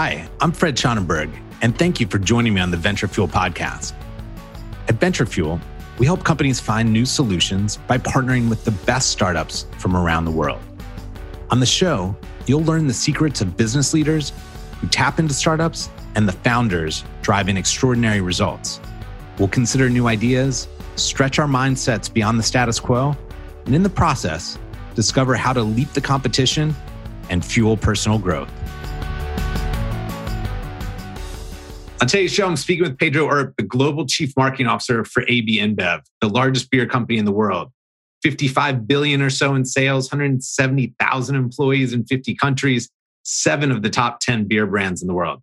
Hi, I'm Fred Schonenberg, and thank you for joining me on the Venture Fuel podcast. At Venture Fuel, we help companies find new solutions by partnering with the best startups from around the world. On the show, you'll learn the secrets of business leaders who tap into startups and the founders driving extraordinary results. We'll consider new ideas, stretch our mindsets beyond the status quo, and in the process, discover how to leap the competition and fuel personal growth. On today's show, I'm speaking with Pedro Earp, the Global Chief Marketing Officer for AB InBev, the largest beer company in the world. 55 billion or so in sales, 170,000 employees in 50 countries, seven of the top 10 beer brands in the world.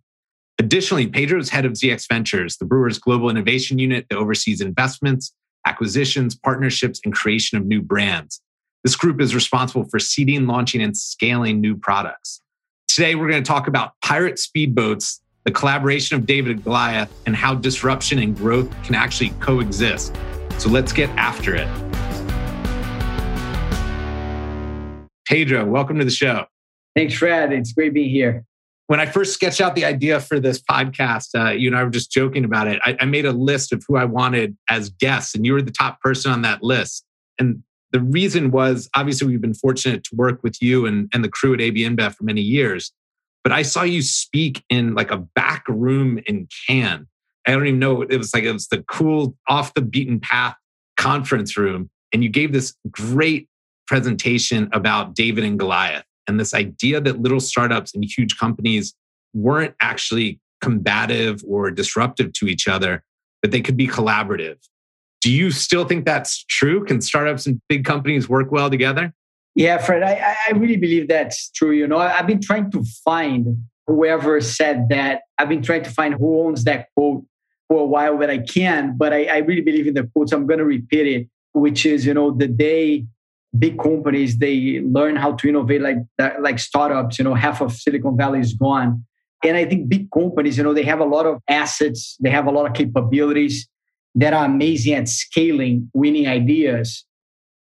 Additionally, Pedro is head of ZX Ventures, the brewer's global innovation unit that oversees investments, acquisitions, partnerships, and creation of new brands. This group is responsible for seeding, launching, and scaling new products. Today, we're going to talk about pirate speedboats the collaboration of David and Goliath, and how disruption and growth can actually coexist. So let's get after it. Pedro, welcome to the show. Thanks, Fred. It's great being here. When I first sketched out the idea for this podcast, uh, you and I were just joking about it. I, I made a list of who I wanted as guests, and you were the top person on that list. And the reason was obviously we've been fortunate to work with you and, and the crew at AB InBev for many years but I saw you speak in like a back room in Cannes. I don't even know. It was like it was the cool, off the beaten path conference room. And you gave this great presentation about David and Goliath and this idea that little startups and huge companies weren't actually combative or disruptive to each other, but they could be collaborative. Do you still think that's true? Can startups and big companies work well together? Yeah, Fred, I, I really believe that's true. You know, I've been trying to find whoever said that. I've been trying to find who owns that quote for a while, but I can't. But I, I really believe in the quote, so I'm going to repeat it, which is, you know, the day big companies they learn how to innovate like like startups, you know, half of Silicon Valley is gone. And I think big companies, you know, they have a lot of assets, they have a lot of capabilities that are amazing at scaling winning ideas.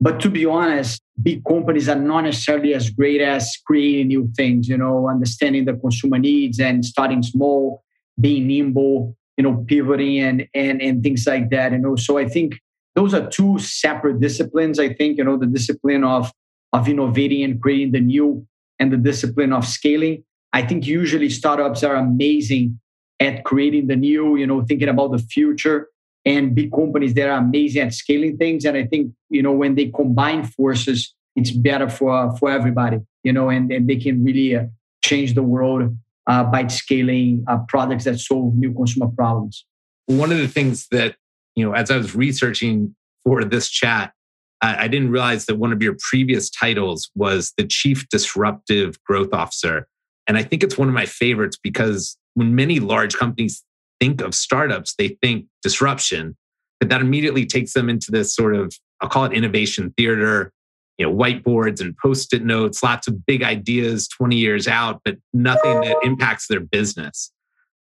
But to be honest, big companies are not necessarily as great as creating new things, you know, understanding the consumer needs and starting small, being nimble, you know, pivoting and and and things like that. You know, so I think those are two separate disciplines. I think, you know, the discipline of of innovating and creating the new and the discipline of scaling. I think usually startups are amazing at creating the new, you know, thinking about the future and big companies that are amazing at scaling things. And I think, you know, when they combine forces, it's better for, for everybody, you know, and, and they can really uh, change the world uh, by scaling uh, products that solve new consumer problems. One of the things that, you know, as I was researching for this chat, I, I didn't realize that one of your previous titles was the Chief Disruptive Growth Officer. And I think it's one of my favorites because when many large companies think of startups, they think disruption, but that immediately takes them into this sort of, I'll call it innovation theater, you know, whiteboards and post-it notes, lots of big ideas 20 years out, but nothing that impacts their business.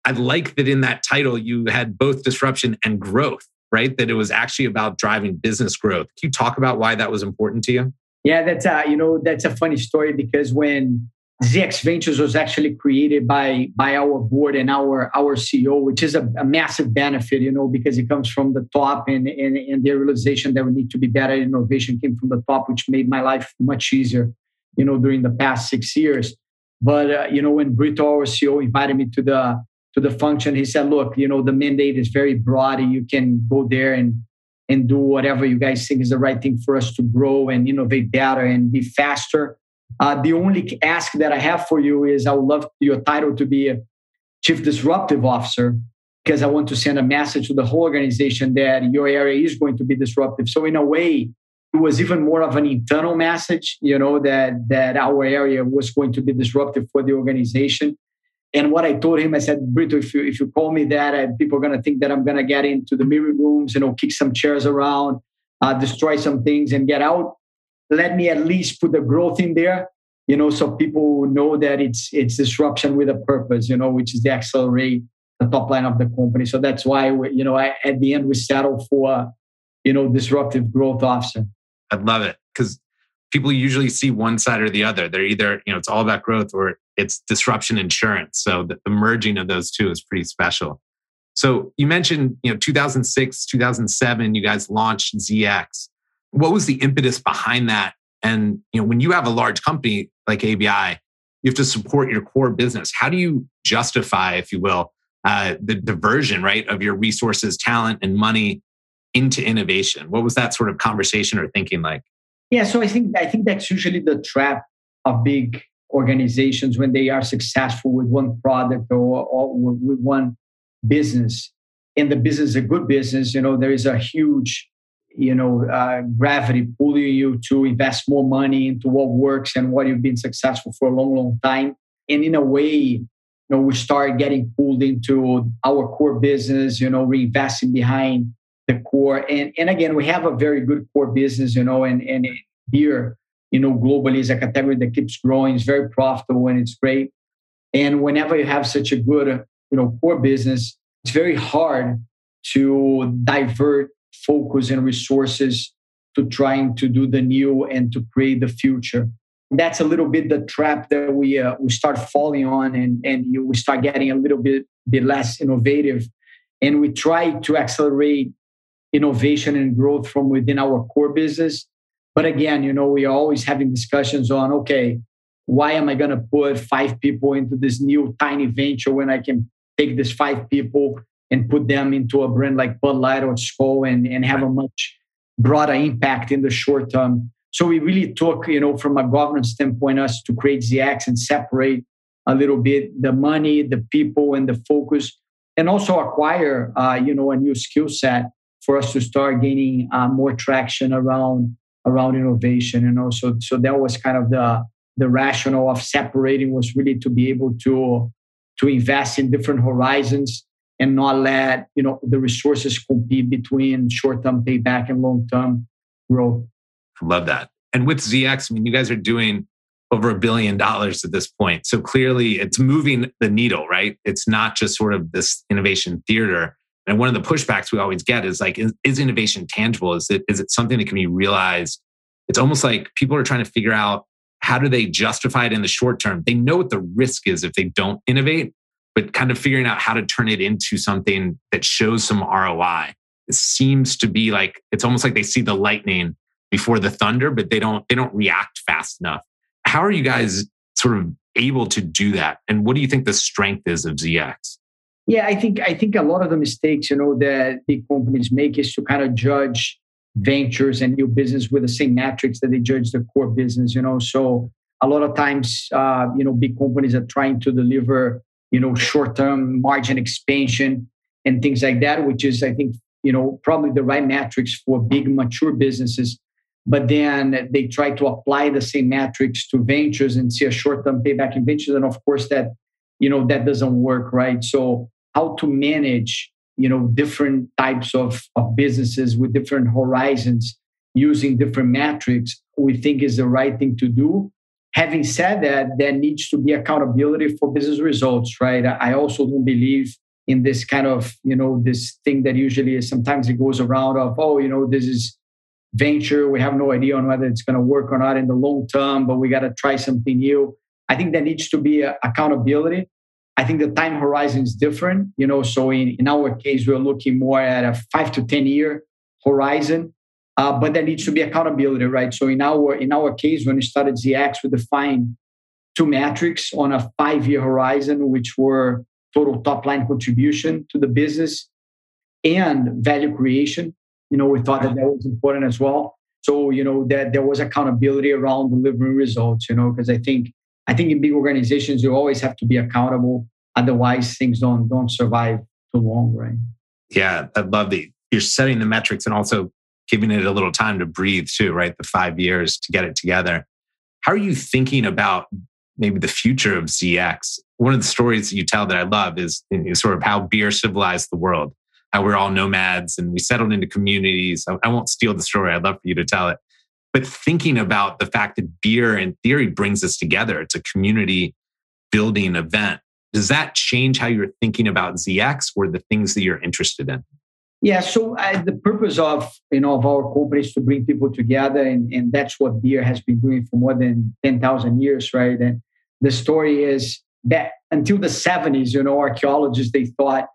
I like that in that title you had both disruption and growth, right? That it was actually about driving business growth. Can you talk about why that was important to you? Yeah, that's a, you know, that's a funny story because when ZX Ventures was actually created by by our board and our our CEO, which is a, a, massive benefit, you know, because it comes from the top and, and and the realization that we need to be better at innovation came from the top, which made my life much easier, you know, during the past six years. But uh, you know, when Brito, our CEO, invited me to the to the function, he said, "Look, you know, the mandate is very broad, and you can go there and and do whatever you guys think is the right thing for us to grow and innovate better and be faster." Uh, the only ask that I have for you is I would love your title to be chief disruptive officer because I want to send a message to the whole organization that your area is going to be disruptive. So in a way, it was even more of an internal message, you know, that that our area was going to be disruptive for the organization. And what I told him, I said, Brito, if you if you call me that, uh, people are going to think that I'm going to get into the mirror rooms, you know, kick some chairs around, uh, destroy some things, and get out let me at least put the growth in there you know so people know that it's it's disruption with a purpose you know which is to accelerate the top line of the company so that's why we, you know I, at the end we settle for you know disruptive growth officer i love it because people usually see one side or the other. They're either, you know, it's all about growth or it's disruption insurance. So the, the merging of those two is pretty special. So you mentioned, you know, 2006, 2007, you guys launched ZX. What was the impetus behind that? And, you know, when you have a large company like ABI, you have to support your core business. How do you justify, if you will, uh, the diversion, right, of your resources, talent, and money into innovation? What was that sort of conversation or thinking like? Yeah, so I think I think that's usually the trap of big organizations when they are successful with one product or, or with one business, and the business is a good business. You know, there is a huge, you know, uh, gravity pulling you to invest more money into what works and what you've been successful for a long, long time. And in a way, you know, we start getting pulled into our core business. You know, reinvesting behind the core. And, and again, we have a very good core business, you know, and, and beer, you know, globally is a category that keeps growing, it's very profitable and it's great. And whenever you have such a good, you know, core business, it's very hard to divert focus and resources to trying to do the new and to create the future. That's a little bit the trap that we uh, we start falling on, and and you, we start getting a little bit bit less innovative, and we try to accelerate innovation and growth from within our core business. But again, you know, we are always having discussions on okay, why am I going to put five people into this new tiny venture when I can take these five people and put them into a brand like Bud Light or Skol and, and have a much broader impact in the short term. So we really took, you know, from a governance standpoint, us to create ZX and separate a little bit the money, the people, and the focus, and also acquire, uh, you know, a new skill set for us to start gaining uh, more traction around around innovation and also so that was kind of the the rationale of separating was really to be able to to invest in different horizons and not let you know the resources compete between short-term payback and long-term growth love that and with zx i mean you guys are doing over a billion dollars at this point so clearly it's moving the needle right it's not just sort of this innovation theater and one of the pushbacks we always get is like, is, is, innovation tangible? Is it is it something that can be realized? It's almost like people are trying to figure out how do they justify it in the short term. They know what the risk is if they don't innovate, but kind of figuring out how to turn it into something that shows some ROI. It seems to be like it's almost like they see the lightning before the thunder, but they don't they don't react fast enough. How are you guys sort of able to do that? And what do you think the strength is of ZX? Yeah, I think I think a lot of the mistakes you know that big companies make is to kind of judge ventures and new business with the same metrics that they judge the core business. You know, so a lot of times, uh, you know, big companies are trying to deliver you know short-term margin expansion and things like that, which is I think you know probably the right metrics for big mature businesses. But then they try to apply the same metrics to ventures and see a short-term payback in ventures, and of course that you know that doesn't work, right? So how to manage you know different types of, of businesses with different horizons using different metrics we think is the right thing to do having said that there needs to be accountability for business results right i also don't believe in this kind of you know this thing that usually is sometimes it goes around of oh you know this is venture we have no idea on whether it's going to work or not in the long term but we got to try something new i think there needs to be accountability I think the time horizon is different. You know, so in, in our case, we're looking more at a five to 10 year horizon. Uh, but there needs to be accountability, right? So in our in our case, when we started ZX, we defined two metrics on a five-year horizon, which were total top line contribution to the business and value creation. You know, we thought that that was important as well. So, you know, that there was accountability around delivering results, you know, because I think I think in big organizations, you always have to be accountable. Otherwise, things don't don't survive too long, right? Yeah, I love that you're setting the metrics and also giving it a little time to breathe too, right? The five years to get it together. How are you thinking about maybe the future of ZX? One of the stories that you tell that I love is, is sort of how beer civilized the world, how we're all nomads and we settled into communities. I, I won't steal the story. I'd love for you to tell it but thinking about the fact that beer in theory brings us together, it's a community building event. Does that change how you're thinking about ZX or the things that you're interested in? Yeah, so uh, the purpose of you know of our company is to bring people together, and, and that's what beer has been doing for more than ten thousand years, right? And the story is that until the seventies, you know, archaeologists they thought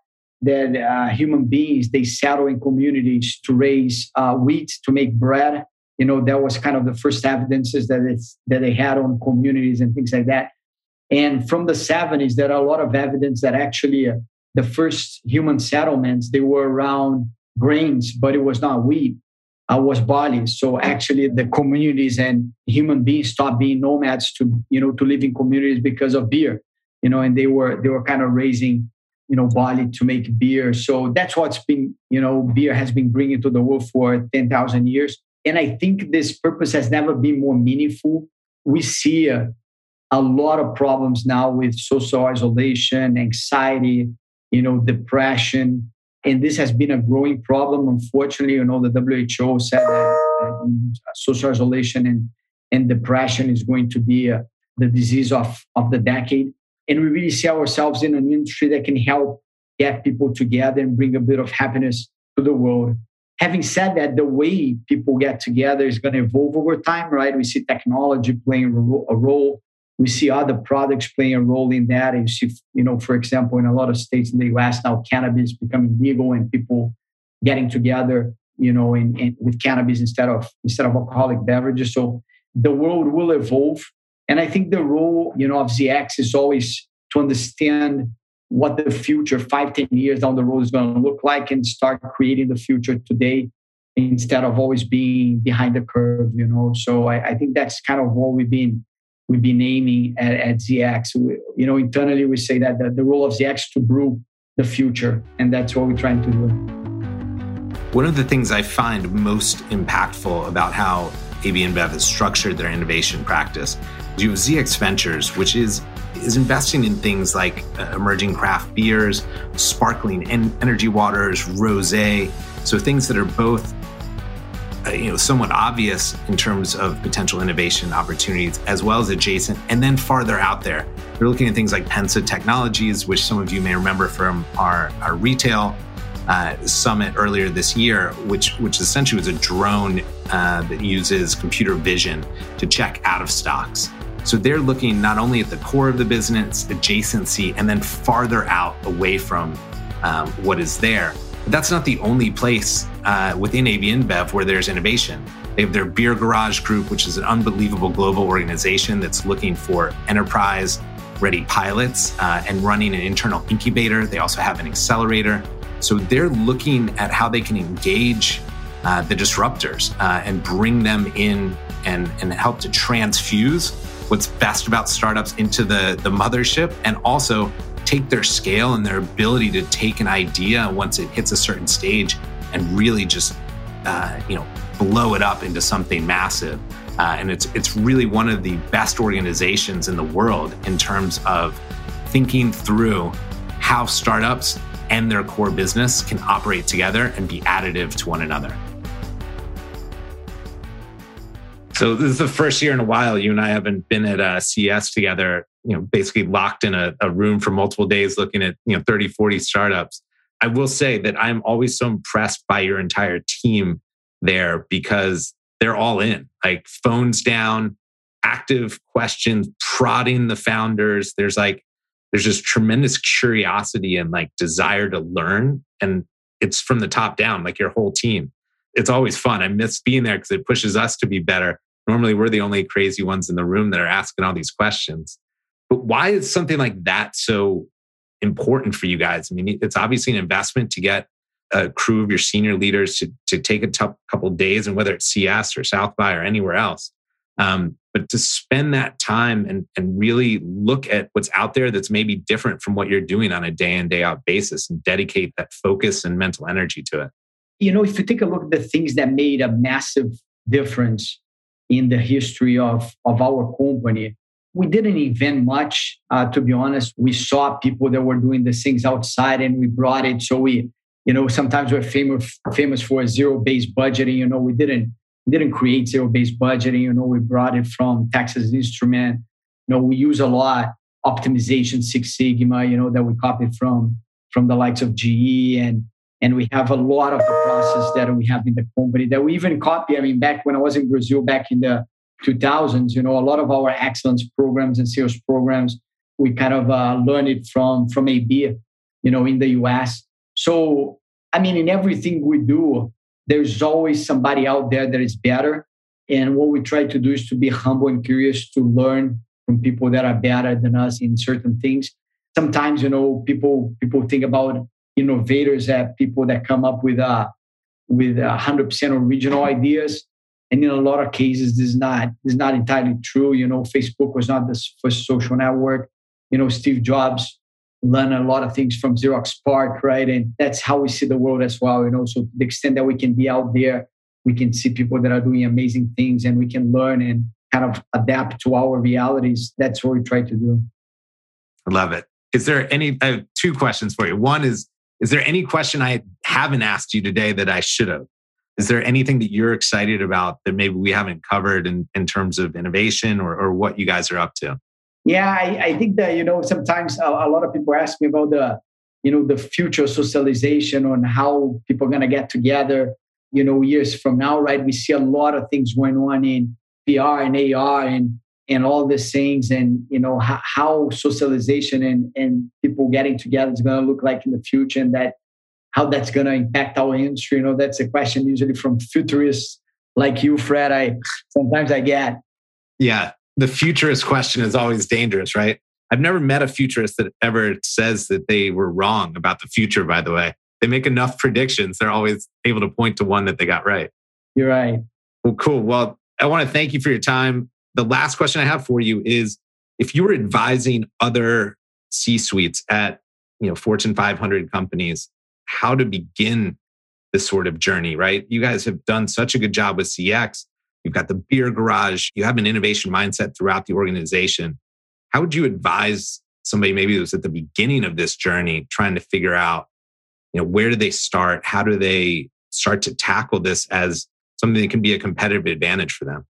that uh, human beings they settle in communities to raise uh, wheat to make bread. You know, that was kind of the first evidences that it's that they had on communities and things like that. And from the 70s, there are a lot of evidence that actually uh, the first human settlements they were around grains but it was not wheat. Uh, was barley. So actually the communities and human beings stopped being nomads to you know to live in communities because of beer you know and they were they were kind of raising you know barley to make beer. So that's what's been you know beer has been bringing to the world for 10,000 years. And i think this purpose has never been more meaningful. We see a, a lot of problems now with social isolation anxiety you know, depression. And this has been a growing problem. Unfortunately, you know, the WHO said that social isolation and, and depression is going to be uh, the disease of, of the decade. And we really see ourselves in an industry that can help get people together and bring a bit of happiness to the world. Having said that, the way people get together is going to evolve over time, right? We see technology playing a role we see other products playing a role in that. You see, you know, for example, in a lot of states in the US now, cannabis becoming legal and people getting together, you know, in, in, with cannabis instead of instead of alcoholic beverages. So the world will evolve. And I think the role, you know, of ZX is always to understand what the future five, ten years down the road is going to look like and start creating the future today instead of always being behind the curve, you know. So I, I think that's kind of what we've been we've been aiming at, at ZX. We, you know, internally we say that the, the role of ZX to brew the future, and that's what we're trying to do. One of the things I find most impactful about how AB InBev has structured their innovation practice is you have ZX Ventures, which is is investing in things like uh, emerging craft beers, sparkling en- energy waters, rosé, so things that are both you know somewhat obvious in terms of potential innovation opportunities as well as adjacent and then farther out there. We're looking at things like pensa technologies which some of you may remember from our, our retail uh, summit earlier this year which which essentially was a drone uh, that uses computer vision to check out of stocks. So they're looking not only at the core of the business adjacency and then farther out away from um, what is there that's not the only place uh, within AB InBev where there's innovation. They have their Beer Garage group, which is an unbelievable global organization that's looking for enterprise ready pilots uh, and running an internal incubator. They also have an accelerator. So they're looking at how they can engage uh, the disruptors uh, and bring them in and, and help to transfuse what's best about startups into the, the mothership and also take their scale and their ability to take an idea once it hits a certain stage and really just uh, you know blow it up into something massive. Uh, and it's it's really one of the best organizations in the world in terms of thinking through how startups and their core business can operate together and be additive to one another. So this is the first year in a while you and I haven't been at a CES together, you know, basically locked in a, a room for multiple days looking at, you know, 30, 40 startups. I will say that I'm always so impressed by your entire team there because they're all in, like phones down, active questions, prodding the founders. There's like, there's just tremendous curiosity and like desire to learn. And it's from the top down, like your whole team. It's always fun. I miss being there because it pushes us to be better normally we're the only crazy ones in the room that are asking all these questions. But why is something like that so important for you guys? I mean, it's obviously an investment to get a crew of your senior leaders to, to take a couple days, and whether it's CES or South by or anywhere else. Um, but to spend that time and, and really look at what's out there that's maybe different from what you're doing on a day in, day out basis and dedicate that focus and mental energy to it. You know, if you take a look at the things that made a massive difference in the history of, of our company. We didn't invent much, uh, to be honest. We saw people that were doing the things outside and we brought it. So we, you know, sometimes we're famous famous for zero-based budgeting. You know, we didn't we didn't create zero-based budgeting. You know, we brought it from Texas Instrument. You know, we use a lot optimization, Six Sigma. You know, that we copied from from the likes of GE and And we have a lot of the process that we have in the company that we even copy. I mean, back when I was in Brazil, back in the 2000s, you know, a lot of our excellence programs and sales programs, we kind of uh, learned it from from AB, you know, in the US. So, I mean, in everything we do, there's always somebody out there that is better. And what we try to do is to be humble and curious to learn from people that are better than us in certain things. Sometimes, you know, people people think about innovators as people that come up with a with hundred percent original ideas. And in a lot of cases, this is not this is not entirely true. You know, Facebook was not the first social network. You know, Steve Jobs learned a lot of things from Xerox PARC, right? And that's how we see the world as well. You know, so the extent that we can be out there, we can see people that are doing amazing things, and we can learn and kind of adapt to our realities. That's what we try to do. I love it. Is there any? I have two questions for you. One is: Is there any question I haven't asked you today that I should have? Is there anything that you're excited about that maybe we haven't covered in, in terms of innovation or, or what you guys are up to? Yeah, I, I think that, you know, sometimes a, a, lot of people ask me about the, you know, the future socialization on how people are going to get together, you know, years from now, right? We see a lot of things going on in VR and AR and, and all these things and, you know, how, how socialization and, and people getting together is going to look like in the future and that how that's going to impact our industry. You know, that's a question usually from futurists like you, Fred. I sometimes I get. Yeah, the futurist question is always dangerous, right? I've never met a futurist that ever says that they were wrong about the future, by the way. They make enough predictions, they're always able to point to one that they got right. You're right. Well, cool. Well, I want to thank you for your time. The last question I have for you is if you were advising other C suites at you know Fortune 500 companies, how to begin this sort of journey, right? You guys have done such a good job with ZX. You've got the beer garage. You have an innovation mindset throughout the organization. How would you advise somebody maybe who's at the beginning of this journey trying to figure out, you know, where do they start? How do they start to tackle this as something that can be a competitive advantage for them?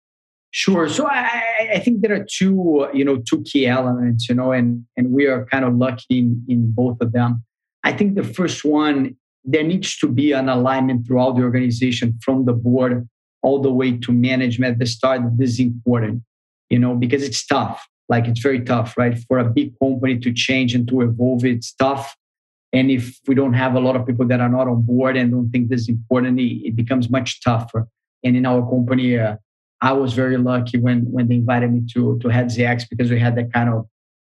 Sure. So I, I, think there are two, uh, you know, two key elements, you know, and and we are kind of lucky in, in both of them. I think the first one, there needs to be an alignment throughout the organization from the board all the way to management at the start this is important you know because it's tough. Like it's very tough right? For a big company to change and to evolve it's tough. And if we don't have a lot of people that are not on board and don't think this is important it, becomes much tougher. And in our company uh, i was very lucky when when they invited me to to head ZX because we had that kind of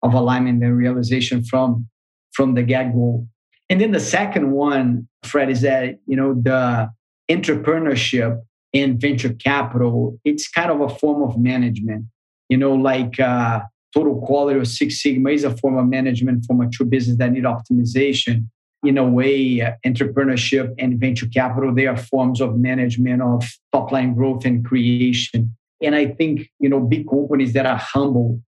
of alignment and realization from from the get-go and then the second one fred is that you know the entrepreneurship and venture capital, it's kind of a form of management. You know, like uh, total quality or Six Sigma is a form of management for mature business that need optimization. In a way, uh, entrepreneurship and venture capital, they are forms of management of top line growth and creation. And I think, you know, big companies that are humble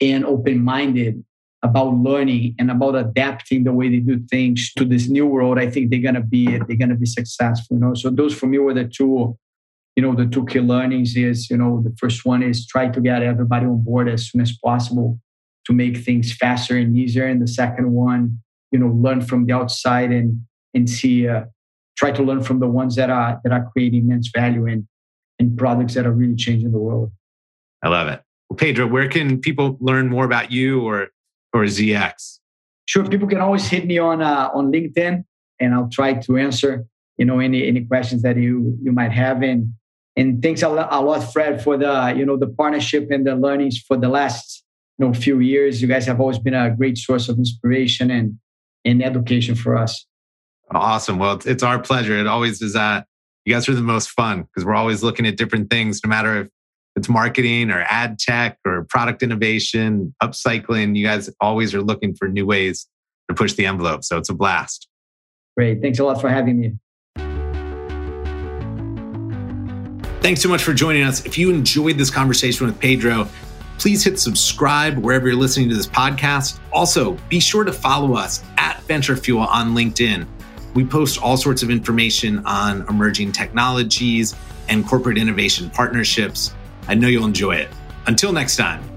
and open minded about learning and about adapting the way they do things to this new world, I think they're gonna be they're gonna be successful. You know, so those for me were the two you know the two key learnings is you know the first one is try to get everybody on board as soon as possible to make things faster and easier. And the second one you know learn from the outside and and see uh, try to learn from the ones that are that are creating immense value and and products that are really changing the world. I love it. Pedro where can people learn more about you or or zx sure people can always hit me on uh, on linkedin and i'll try to answer you know any any questions that you you might have and and thanks a lot, Fred, for the you know the partnership and the learnings for the last you know few years. You guys have always been a great source of inspiration and and education for us. Awesome. Well, it's our pleasure. It always is. Uh, you guys are the most fun because we're always looking at different things, no matter if it's marketing or ad tech or product innovation, upcycling. You guys always are looking for new ways to push the envelope. So it's a blast. Great. Thanks a lot for having me. Thanks so much for joining us. If you enjoyed this conversation with Pedro, please hit subscribe wherever you're listening to this podcast. Also, be sure to follow us at Venture Fuel on LinkedIn. We post all sorts of information on emerging technologies and corporate innovation partnerships. I know you'll enjoy it. Until next time.